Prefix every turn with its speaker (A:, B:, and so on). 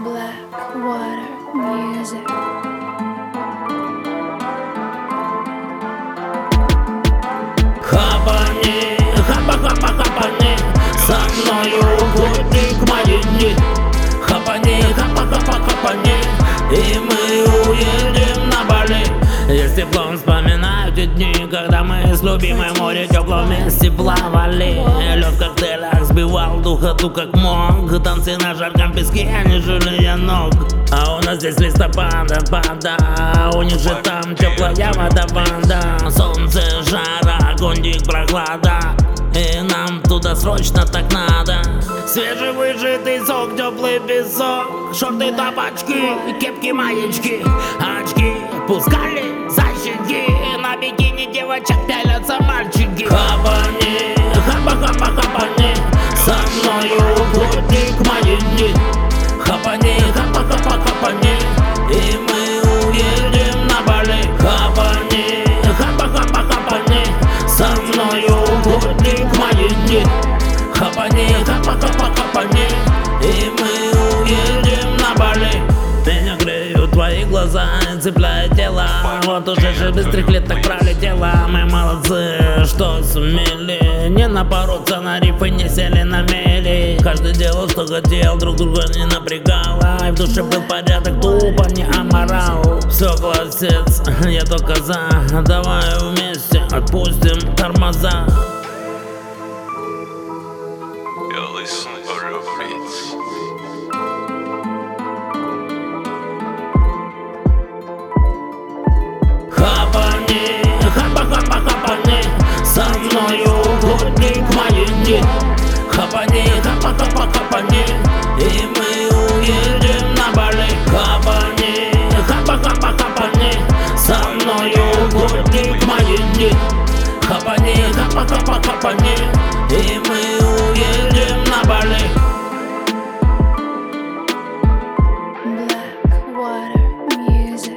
A: Black water music.
B: Хапани, хапа-хапа-хапани Со мною пути к Марине Хапани, хапа-хапа-хапани И мы уедем на Бали. Я с теплом те дни Когда мы с любимой море тепло вместе плавали. Лед в коктейлях сбивал духоту как мог. Танцы на жарком песке, не жалея ног. А у нас здесь листопада, пада У них же там теплая вода, вода Солнце, жара, кондик, прохлада. И нам туда срочно так надо. Свежевыжатый сок, теплый песок. Шорты, тапочки, кепки, маечки. Очки пускали Бикини девочек пялятся мальчики. Хапани, хапа-хапа-хапани Со мною пути к Марине Хапани, хапа-хапа-хапани И мы уедем на Бали. Хапани, хапа-хапа-хапани Со мною пути к Марине Хапани, хапа-хапа-хапани твои глаза и цепляет тело. Вот уже же быстрых лет так пролетело. Мы молодцы, что сумели. Не напороться на рифы, не сели на мели. Каждый делал, что хотел, друг друга не напрягало. И в душе был порядок, тупо не аморал. Все, классец, я только за. Давай вместе отпустим тормоза.
C: You're listening деньги
B: Хапани, хапа, хапа, хапани И мы уедем на Бали. Хапани, хапа, хапа, хапани Со мною угодник мои дни Хапани, хапа, хапа, хапани И мы уедем